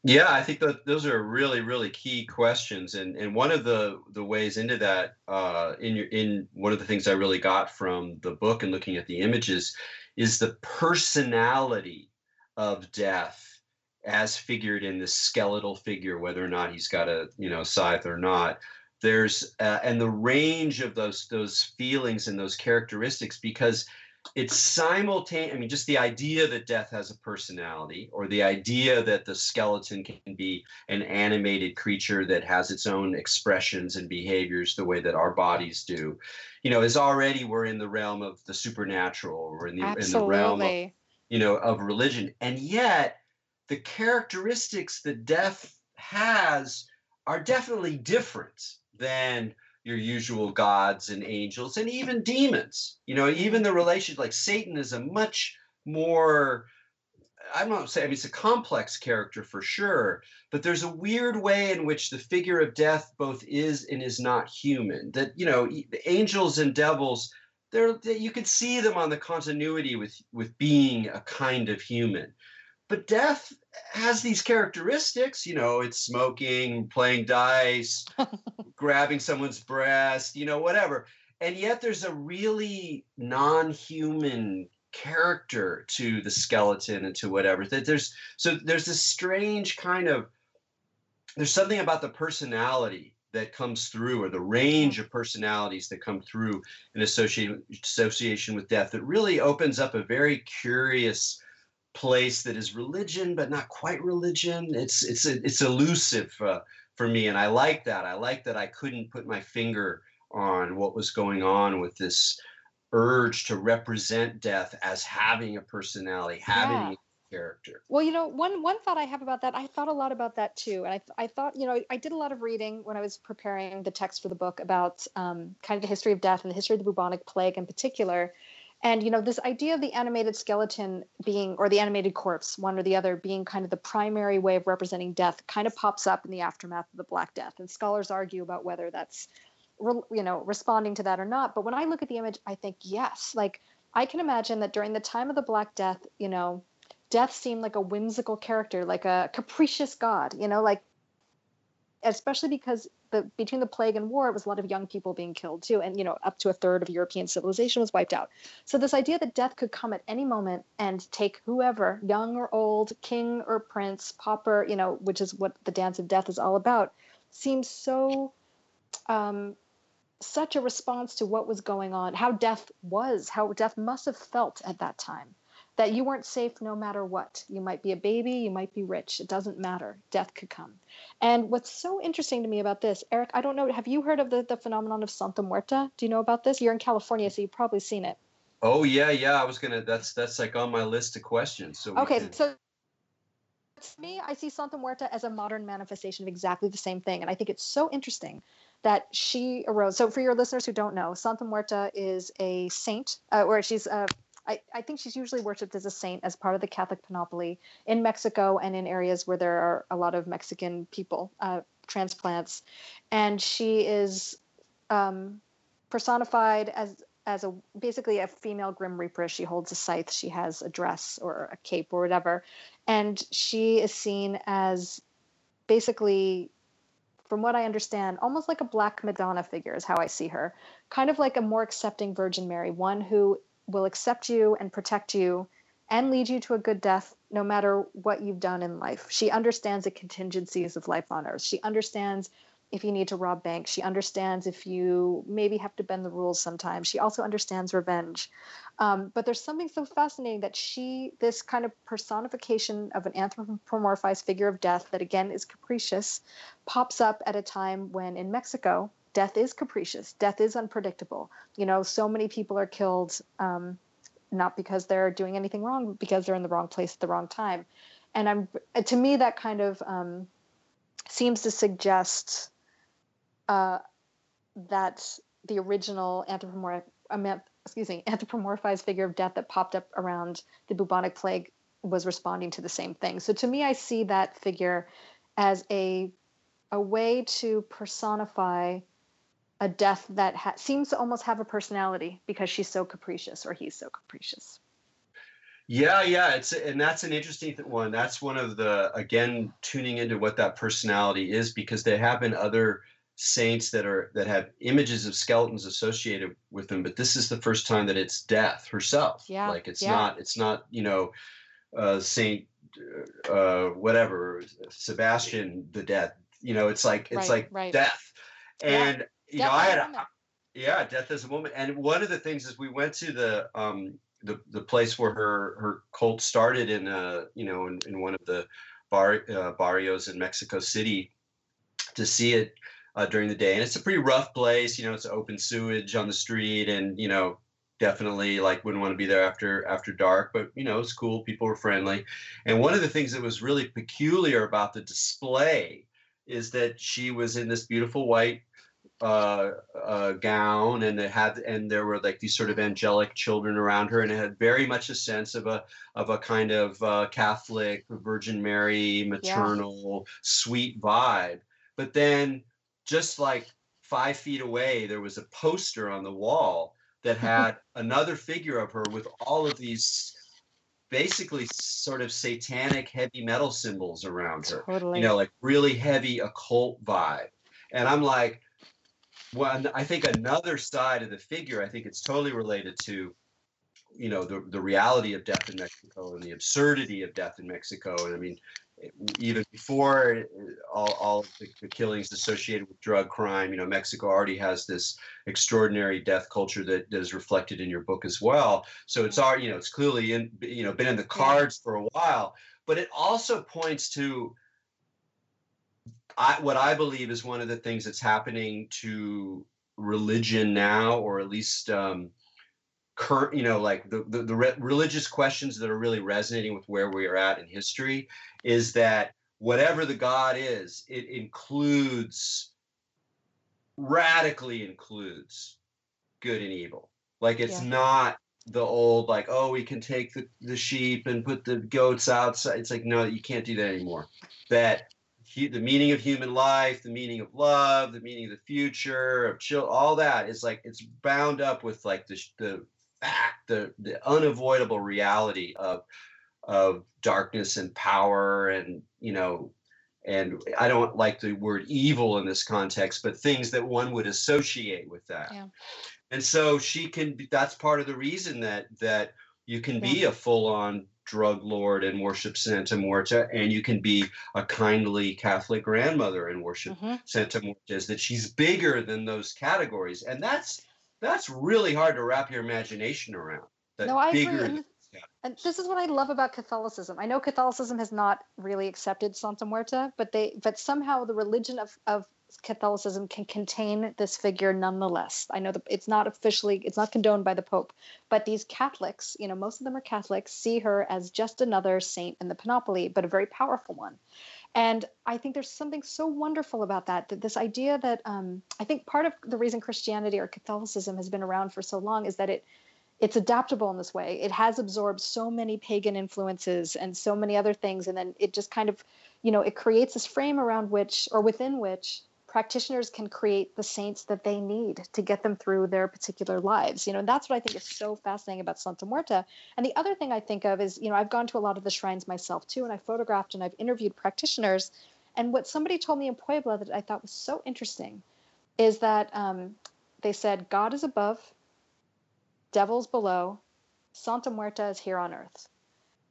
Yeah, I think that those are really, really key questions, and and one of the the ways into that, uh, in your in one of the things I really got from the book and looking at the images, is the personality of death as figured in this skeletal figure, whether or not he's got a you know scythe or not. There's uh, and the range of those those feelings and those characteristics because it's simultaneous. I mean, just the idea that death has a personality, or the idea that the skeleton can be an animated creature that has its own expressions and behaviors the way that our bodies do, you know, is already we're in the realm of the supernatural, or in the in the realm of you know of religion, and yet the characteristics that death has are definitely different than your usual gods and angels and even demons. You know, even the relation like Satan is a much more I'm not saying I mean it's a complex character for sure, but there's a weird way in which the figure of death both is and is not human. That you know, angels and devils, they're you can see them on the continuity with with being a kind of human. But death has these characteristics, you know, it's smoking, playing dice, grabbing someone's breast, you know, whatever. And yet there's a really non-human character to the skeleton and to whatever. That there's so there's this strange kind of there's something about the personality that comes through or the range of personalities that come through in association association with death that really opens up a very curious place that is religion but not quite religion. It's it's it's elusive uh, for me, and I like that. I like that I couldn't put my finger on what was going on with this urge to represent death as having a personality, having yeah. a character. Well, you know, one one thought I have about that, I thought a lot about that too, and I I thought, you know, I did a lot of reading when I was preparing the text for the book about um, kind of the history of death and the history of the bubonic plague in particular and you know this idea of the animated skeleton being or the animated corpse one or the other being kind of the primary way of representing death kind of pops up in the aftermath of the black death. And scholars argue about whether that's you know responding to that or not. But when i look at the image i think yes like i can imagine that during the time of the black death you know death seemed like a whimsical character like a capricious god you know like especially because the between the plague and war, it was a lot of young people being killed too, and you know up to a third of European civilization was wiped out. So this idea that death could come at any moment and take whoever, young or old, king or prince, pauper, you know, which is what the dance of death is all about, seems so. Um, such a response to what was going on, how death was, how death must have felt at that time that you weren't safe no matter what. You might be a baby, you might be rich, it doesn't matter. Death could come. And what's so interesting to me about this, Erik, I don't know, have you heard of the, the phenomenon of Santa Muerta? Do you know about this? You're in California, so you've probably seen it. Oh yeah, yeah. I was gonna. That's that's like on my list of questions. So okay, can... so to me, I see Santa Muerta as a modern manifestation of exactly the same thing, and I think it's so interesting that she arose. So for your listeners who don't know, Santa Muerta is a saint, uh, or she's uh, I, I think she's usually worshipped as a saint as part of the Catholic panoply in Mexico and in areas where there are a lot of Mexican people, uh, transplants, and she is um, personified as as a basically a female grim reaper. She holds a scythe. She has a dress or a cape or whatever, and she is seen as basically from what I understand, almost like a Black Madonna figure is how I see her. Kind of like a more accepting Virgin Mary, one who will accept you and protect you and lead you to a good death no matter what you've done in life. She understands the contingencies of life on earth. She understands if you need to rob banks. She understands if you maybe have to bend the rules sometimes. She also understands revenge. Um, but there's something so fascinating that she, this kind of personification of an anthropomorphized figure of death that again is capricious, pops up at a time when in Mexico, death is capricious, death is unpredictable. You know, so many people are killed. Um, not because they're doing anything wrong, but because they're in the wrong place at the wrong time. And I'm to me that kind of um, seems to suggest uh, that the original anthropomorphic, excuse me, anthropomorphized figure of death that popped up around the bubonic plague was responding to the same thing. So to me, I see that figure as a a way to personify a death that ha- seems to almost have a personality because she's so capricious or he's so capricious. Yeah, yeah, it's and that's an interesting one. That's one of the again tuning into what that personality is because there have been other saints that are that have images of skeletons associated with them, but this is the first time that it's death herself. Yeah, like it's yeah. not it's not you know uh, Saint uh, whatever Sebastian the death. You know, it's like it's Right, like right. death, and you know I had a a, yeah, death as a woman. And one of the things is we went to the um the, the place where her her cult started in uh you know in, in one of the bar uh, barrios in Mexico City to see it uh, during the day. And it's a pretty rough place. You know, it's open sewage on the street, and you know definitely like wouldn't want to be there after after dark. But you know, it's cool. People were friendly. And one of the things that was really peculiar about the display is that she was in this beautiful white uh, uh, gown and it had and there were like these sort of angelic children around her and it had very much a sense of a of a kind of uh, Catholic Virgin Mary maternal sweet vibe but then just like five feet away there was a poster on the wall that had another figure of her with all of these basically sort of satanic heavy metal symbols around her Totally. you know, like really heavy occult vibe. And I'm like, well, I think another side of the figure, I think it's totally related to, you know, the, the reality of death in Mexico and the absurdity of death in Mexico. And I mean, even before uh, all, all the, the killings associated with drug crime, you know, Mexico already has this extraordinary death culture that, that is reflected in your book as well. So it's already, you know, it's clearly in, you know, been in the cards for a while. But it also points to I, what I believe is one of the things that's happening to religion now, or at least um, current, you know, like the, the, the re- religious questions that are really resonating with where we are at in history is that whatever the God is, it includes, radically includes good and evil. Like it's Yeah. not the old, like, oh, we can take the, the sheep and put the goats outside. It's like, no, you can't do that anymore. That the meaning of human life, the meaning of love, the meaning of the future, of chill, all that is like it's bound up with like the the fact, the the unavoidable reality of of darkness and power, and you know, and I don't like the word evil in this context, but things that one would associate with that. Yeah. And so she can. be- That's part of the reason that that you can be a full on drug lord and worship Santa Muerta, and you can be a kindly Catholic grandmother and worship Mhm. Santa Muerta. Is that she's bigger than those categories, and that's that's really hard to wrap your imagination around. That No, I agree. bigger And, than- and this is what I love about Catholicism. I know Catholicism has not really accepted Santa Muerta, but they but somehow the religion of, of Catholicism can contain this figure nonetheless. I know that it's not officially it's not condoned by the Pope, but these Catholics, you know, most of them are Catholics, see her as just another saint in the panoply, but a very powerful one. And I think there's something so wonderful about that. That this idea that um, I think part of the reason Christianity or Catholicism has been around for so long is that it it's adaptable in this way. It has absorbed so many pagan influences and so many other things, and then it just kind of you know, it creates this frame around which or within which practitioners can create the saints that they need to get them through their particular lives. You know, and that's what I think is so fascinating about Santa Muerta. And the other thing I think of is, you know, I've gone to a lot of the shrines myself too, and I photographed and I've interviewed practitioners. And what somebody told me in Puebla that I thought was so interesting is that um, they said God is above, devils below, Santa Muerta is here on earth.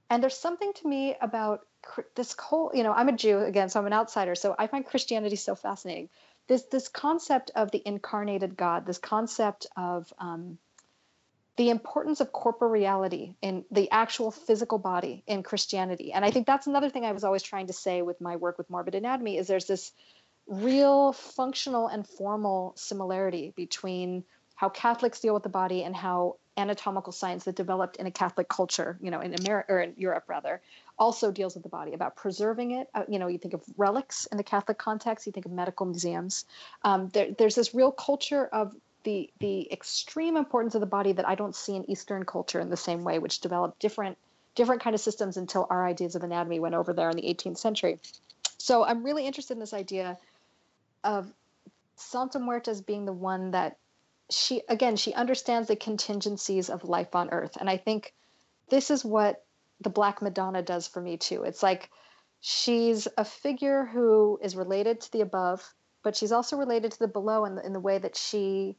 And there's something to me about this whole you know i'm a jew again so i'm an outsider so i find christianity so fascinating. This this concept of the incarnated god this concept of um, the importance of corporeality in the actual physical body in christianity. And i think that's another thing i was always trying to say with my work with morbid anatomy is there's this real functional and formal similarity between how catholics deal with the body and how anatomical science that developed in a Catholic culture, you know, in America or in Europe rather, also deals with the body about preserving it. Uh, you know, you think of relics in the Catholic context, you think of medical museums. Um, there, there's this real culture of the the extreme importance of the body that I don't see in Eastern culture in the same way, which developed different different kind of systems until our ideas of anatomy went over there in the 18th century. So I'm really interested in this idea of Santa Muerta as being the one that she again she understands the contingencies of life on earth and i think this is what the black madonna does for me too. It's like she's a figure who is related to the above but she's also related to the below in the, in the way that she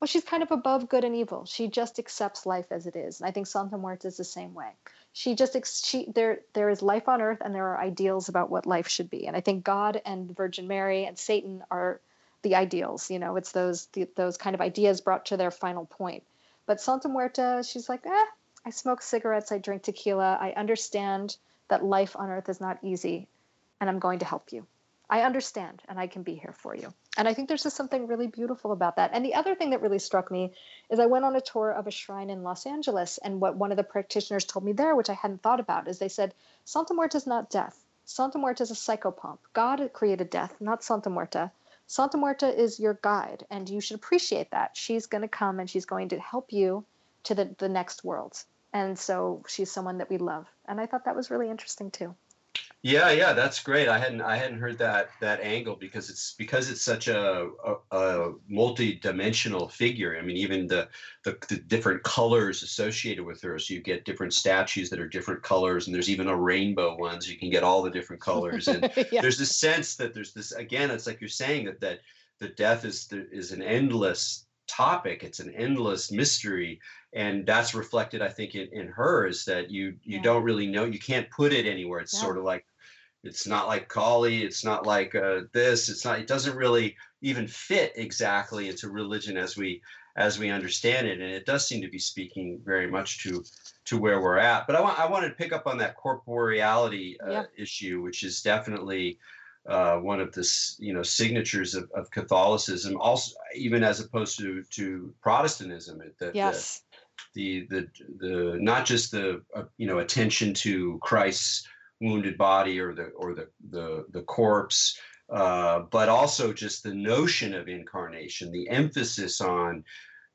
well she's kind of above good and evil. She just accepts life as it is. And i think santa muerta is the same way. She just she there there is life on earth and there are ideals about what life should be. And i think god and virgin mary and satan are the ideals. You know, it's those the, those kind of ideas brought to their final point. But Santa Muerta, she's like, eh, I smoke cigarettes, I drink tequila, I understand that life on earth is not easy, and I'm going to help you. I understand, and I can be here for you. And I think there's just something really beautiful about that. And the other thing that really struck me is I went on a tour of a shrine in Los Angeles, and what one of the practitioners told me there, which I hadn't thought about, is they said, Santa Muerta is not death. Santa Muerta is a psychopomp. God created death, not Santa Muerta. Santa Muerta is your guide, and you should appreciate that. She's going to come and she's going to help you to the, the next world. And so she's someone that we love. And I thought that was really interesting too. Yeah, yeah, that's great. I hadn't I hadn't heard that that angle because it's because it's such a, a, a multi-dimensional figure. I mean, even the, the, the different colors associated with her. So you get different statues that are different colors, and there's even a rainbow one, so you can get all the different colors. And yeah. there's this sense that there's this again. It's like you're saying that that the death is is an endless topic. It's an endless mystery, and that's reflected, I think, in, in her is that you you yeah. don't really know. You can't put it anywhere. It's yeah. sort of like it's not like Kali. It's not like uh, this. It's not. It doesn't really even fit exactly into religion as we as we understand it, and it does seem to be speaking very much to to where we're at. But I want I wanted to pick up on that corporeality uh, yeah. issue, which is definitely uh, one of the you know signatures of, of Catholicism, also even as opposed to to Protestantism. That yes. The, the the the not just the uh, you know attention to Christ's wounded body or the or the the the corpse, uh, but also just the notion of incarnation, the emphasis on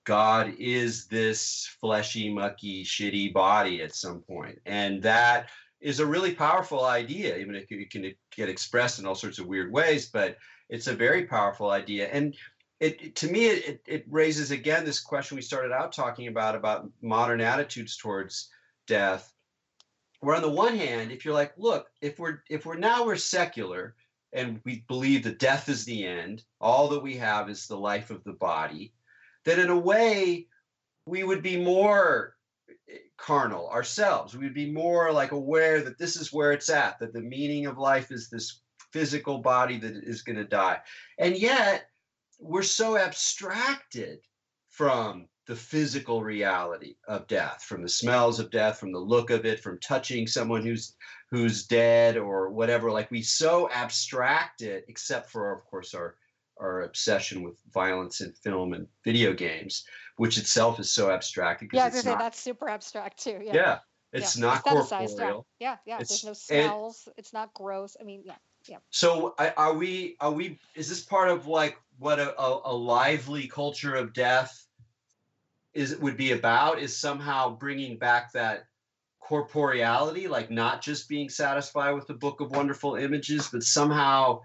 God is this fleshy, mucky, shitty body at some point, and that is a really powerful idea. Even if it can get expressed in all sorts of weird ways, but it's a very powerful idea. And it, to me, it, it raises again this question we started out talking about about modern attitudes towards death. Where on the one hand, if you're like, look, if we're if we're now we're secular and we believe that death is the end, all that we have is the life of the body, then in a way we would be more carnal ourselves. We'd be more like aware that this is where it's at, that the meaning of life is this physical body that is going to die. And yet, we're so abstracted from the physical reality of death, from the smells of death, from the look of it, from touching someone who's who's dead or whatever. Like we so abstract it, except for of course our our obsession with violence in film and video games, which itself is so abstract. Yeah, it's not, that's super abstract too. Yeah. Yeah. It's yeah. not it's corporeal. Yeah, yeah. It's, There's no smells. And, it's not gross. I mean, yeah, yeah. So are we? Are we? Is this part of like what a, a, a lively culture of death is? Would be about is somehow bringing back that corporeality, like not just being satisfied with the book of wonderful images, but somehow,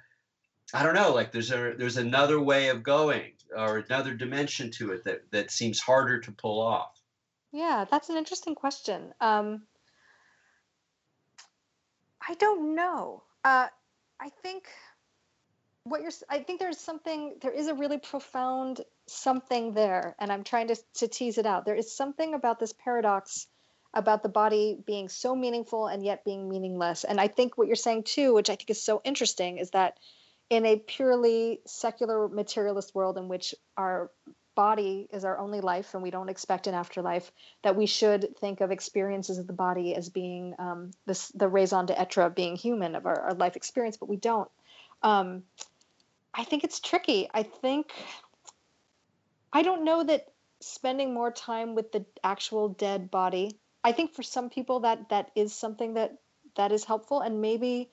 I don't know, like there's a there's another way of going or another dimension to it that that seems harder to pull off. Yeah, that's an interesting question. Um, I don't know. Uh, I think what you're. I think there's something. There is a really profound something there, and I'm trying to to tease it out. There is something about this paradox about the body being so meaningful and yet being meaningless. And I think what you're saying too, which I think is so interesting, is that in a purely secular materialist world in which our body is our only life and we don't expect an afterlife, that we should think of experiences of the body as being um, this, the raison d'etre of being human of our, our life experience, but we don't. Um, I think it's tricky. I think, I don't know that spending more time with the actual dead body I think for some people that that is something that that is helpful, and maybe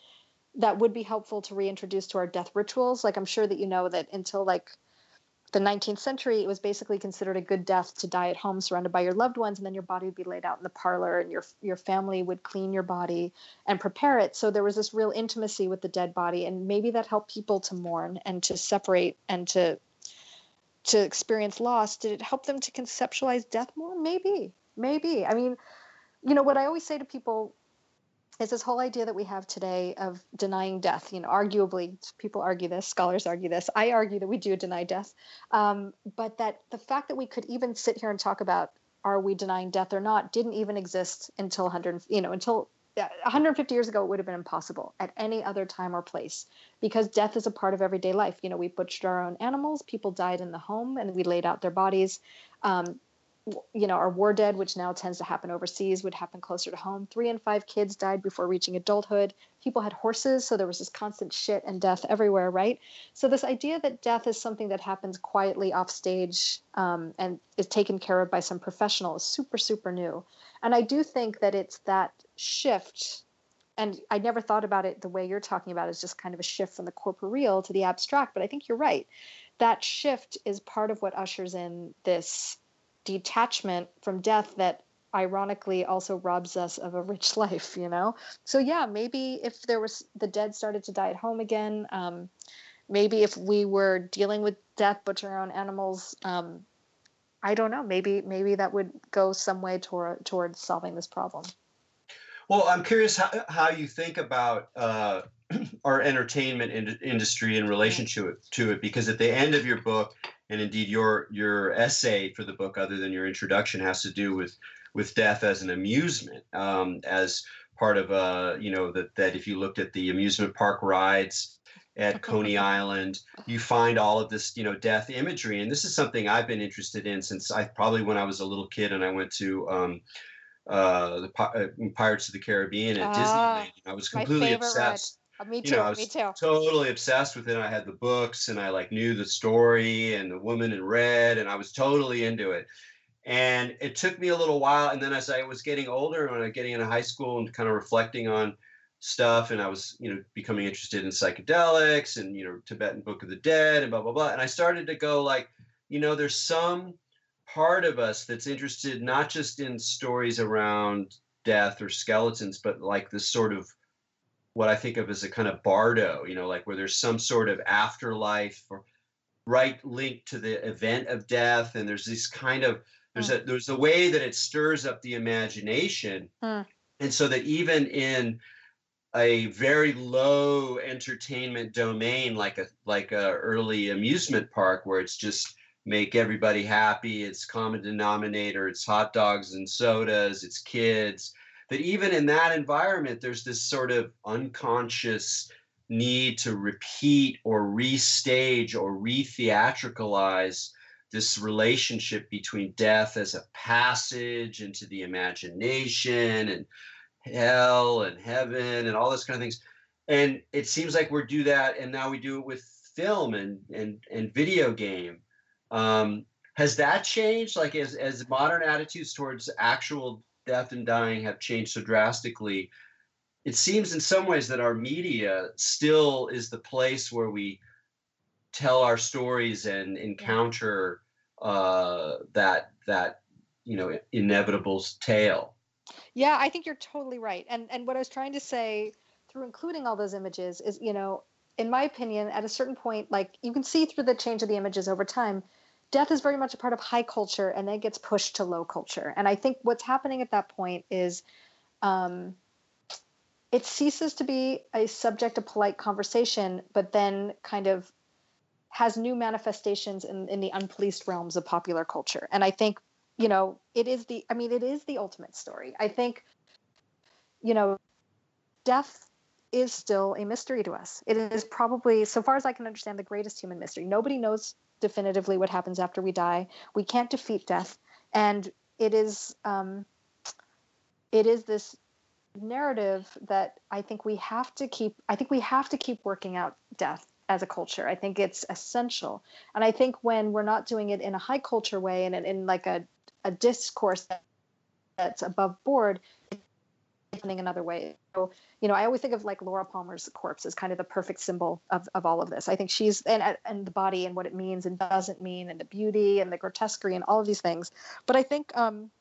that would be helpful to reintroduce to our death rituals. Like I'm sure that you know that until like the 19th century, it was basically considered a good death to die at home, surrounded by your loved ones, and then your body would be laid out in the parlor, and your your family would clean your body and prepare it. So there was this real intimacy with the dead body, and maybe that helped people to mourn and to separate and to to experience loss. Did it help them to conceptualize death more? Maybe, maybe. I mean, you know what I always say to people is this whole idea that we have today of denying death. You know, arguably, people argue this, scholars argue this. I argue that we do deny death, um, but that the fact that we could even sit here and talk about are we denying death or not didn't even exist until 100, you know, until 150 years ago. It would have been impossible at any other time or place because death is a part of everyday life. You know, we butchered our own animals. People died in the home, and we laid out their bodies. Um, you know, our war dead, which now tends to happen overseas, would happen closer to home. Three in five kids died before reaching adulthood. People had horses, so there was this constant shit and death everywhere, right? So this idea that death is something that happens quietly off stage um, and is taken care of by some professional is super, super new. And I do think that it's that shift. And I never thought about it the way you're talking about, is just kind of a shift from the corporeal to the abstract. But I think you're right. That shift is part of what ushers in this detachment from death that ironically also robs us of a rich life you know? So yeah maybe if there was the dead started to die at home again um, maybe if we were dealing with death butchering our own animals um, i don't know. Maybe maybe that would go some way toward towards solving this problem. Well i'm curious how, how you think about uh, our entertainment in- industry in relationship to it because at the end of your book and indeed your your essay for the book, other than your introduction, has to do with with death as an amusement, um, as part of a you know that that if you looked at the amusement park rides at Coney Island, you find all of this you know death imagery, and this is something I've been interested in since I probably when I was a little kid and I went to. Um, uh, the uh, Pirates of the Caribbean at uh, Disneyland. I was completely obsessed. Uh, me too. You know, I was me too. Totally obsessed with it. I had the books and I like knew the story and the woman in red and I was totally into it. And it took me a little while. And then as I was getting older, when I was getting into high school and kind of reflecting on stuff, and I was, you know, becoming interested in psychedelics and, you know, Tibetan Book of the Dead and blah, blah, blah. And I started to go like, you know, there's some part of us that's interested not just in stories around death or skeletons, but like this sort of what I think of as a kind of bardo, you know, like where there's some sort of afterlife or right link to the event of death, and there's this kind of there's mm. a there's a way that it stirs up the imagination, mm. and so that even in a very low entertainment domain like a like a early amusement park where it's just make everybody happy it's common denominator it's hot dogs and sodas it's kids that even in that environment, there's this sort of unconscious need to repeat or restage or re-theatricalize this relationship between death as a passage into the imagination and hell and heaven and all this kind of things. And it seems like we do that and now we do it with film and and, and video game. Um, has that changed? Like as, as modern attitudes towards actual death and dying have changed so drastically, it seems in some ways that our media still is the place where we tell our stories and encounter uh, that that you know inevitable tale. Yeah, I think you're totally right. And and what I was trying to say through including all those images is, you know, in my opinion, at a certain point, like you can see through the change of the images over time, death is very much a part of high culture and then gets pushed to low culture. And I think what's happening at that point is um, it ceases to be a subject of polite conversation, but then kind of has new manifestations in, in the unpoliced realms of popular culture. And I think, you know, it is the, I mean, it is the ultimate story. I think, you know, death is still a mystery to us. It is probably, so far as I can understand, the greatest human mystery. Nobody knows definitively what happens after we die. We can't defeat death. And it is, um, it is this narrative that I think we have to keep I think we have to keep working out death as a culture. I think it's essential. And I think when we're not doing it in a high culture way and in, in like a, a discourse that's above board, happening another way. So, you know, I always think of like Laura Palmer's corpse as kind of the perfect symbol of, of all of this. I think she's and and the body and what it means and doesn't mean and the beauty and the grotesquerie and all of these things. But I think um,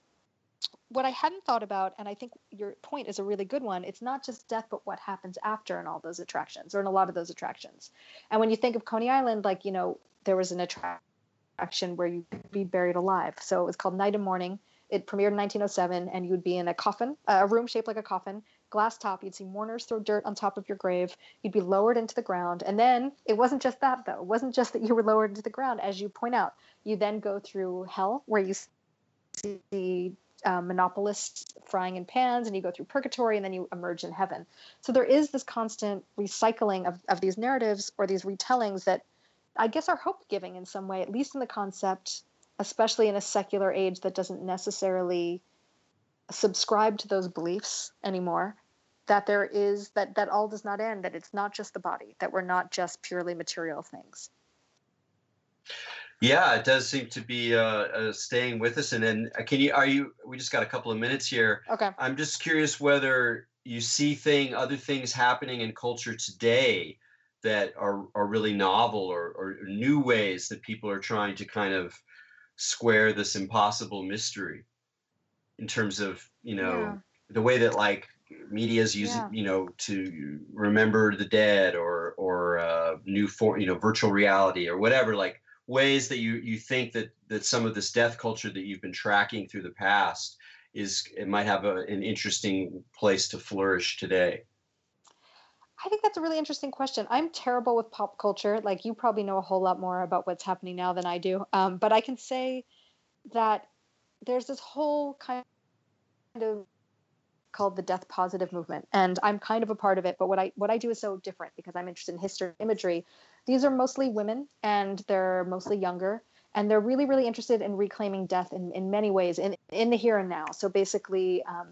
what I hadn't thought about, and I think your point is a really good one, it's not just death, but what happens after in all those attractions or in a lot of those attractions. And when you think of Coney Island, like, you know, there was an attraction where you could be buried alive. So it was called Night and Morning. It premiered in 1907, and you would be in a coffin, a room shaped like a coffin, glass top. You'd see mourners throw dirt on top of your grave. You'd be lowered into the ground. And then it wasn't just that, though. It wasn't just that you were lowered into the ground, as you point out. You then go through hell, where you see uh, monopolists frying in pans and you go through purgatory and then you emerge in heaven. So there is this constant recycling of, of these narratives or these retellings that I guess are hope giving in some way, at least in the concept, especially in a secular age that doesn't necessarily subscribe to those beliefs anymore that there is that that all does not end that it's not just the body that we're not just purely material things yeah, it does seem to be uh, uh, staying with us. And then, uh, can you? Are you? We just got a couple of minutes here. Okay. I'm just curious whether you see thing, other things happening in culture today that are are really novel or, or new ways that people are trying to kind of square this impossible mystery in terms of you know yeah. the way that like media is using yeah. you know to remember the dead or or uh, new form you know virtual reality or whatever like ways that you you think that that some of this death culture that you've been tracking through the past is it might have a, an interesting place to flourish today I think that's a really interesting question. I'm terrible with pop culture. Like you probably know a whole lot more about what's happening now than I do. Um, but I can say that there's this whole kind of called the death positive movement and i'm kind of a part of it but what i what i do is so different because i'm interested in history imagery these are mostly women and they're mostly younger and they're really really interested in reclaiming death in, in many ways in, in the here and now so basically um,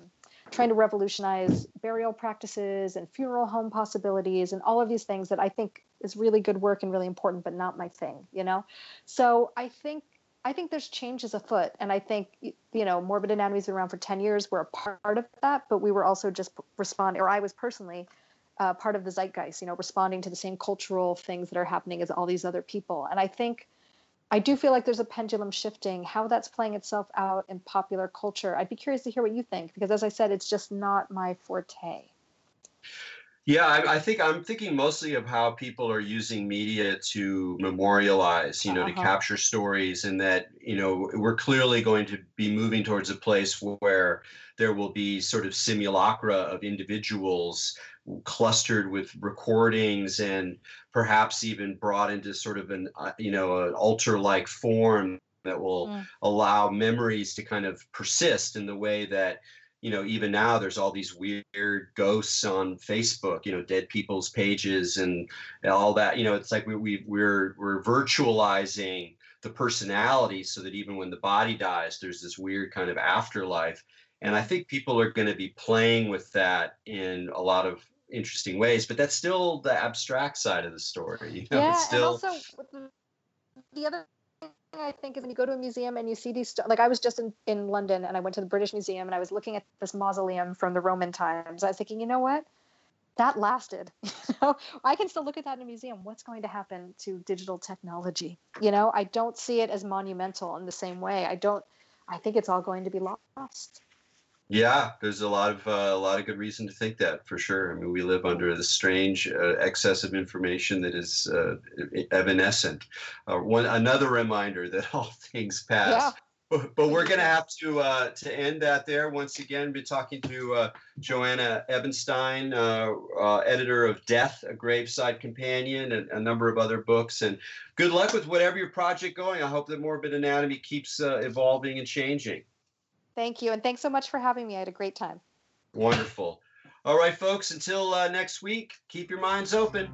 trying to revolutionize burial practices and funeral home possibilities and all of these things that i think is really good work and really important but not my thing you know so i think I think there's changes afoot, and I think you know, morbid anatomy's been around for ten years. We're a part of that, but we were also just responding, or I was personally uh, part of the zeitgeist. You know, responding to the same cultural things that are happening as all these other people. And I think I do feel like there's a pendulum shifting. How that's playing itself out in popular culture, I'd be curious to hear what you think, because as I said, it's just not my forte. Yeah, I, I, think I'm thinking mostly of how people are using media to memorialize, you know, uh-huh. to capture stories, and that you know we're clearly going to be moving towards a place where there will be sort of simulacra of individuals clustered with recordings and perhaps even brought into sort of an uh, you know an altar-like form that will mm. allow memories to kind of persist in the way that you know, even now there's all these weird ghosts on Facebook, you know, dead people's pages and all that. You know, it's like we, we we're we're virtualizing the personality so that even when the body dies, there's this weird kind of afterlife. And I think people are going to be playing with that in a lot of interesting ways, but that's still the abstract side of the story. You know, yeah, it's still... and also the other I think is when you go to a museum and you see these, like I was just in, in London and I went to the British Museum and I was looking at this mausoleum from the Roman times. I was thinking, you know what? That lasted. You know, I can still look at that in a museum. What's going to happen to digital technology? You know, I don't see it as monumental in the same way. I don't. I think it's all going to be lost. Yeah, there's a lot of uh, a lot of good reason to think that for sure. I mean, we live under the strange uh, excess of information that is uh, evanescent. Uh, one another reminder that all things pass. Yeah. But, but we're going to have to uh, to end that there. Once again, be talking to uh, Joanna Ebenstein, editor of Death, a Graveside Companion, and a number of other books. And good luck with whatever your project going. I hope that Morbid Anatomy keeps evolving and changing. Thank you. And thanks so much for having me. I had a great time. Wonderful. All right, folks, until uh, next week, keep your minds open.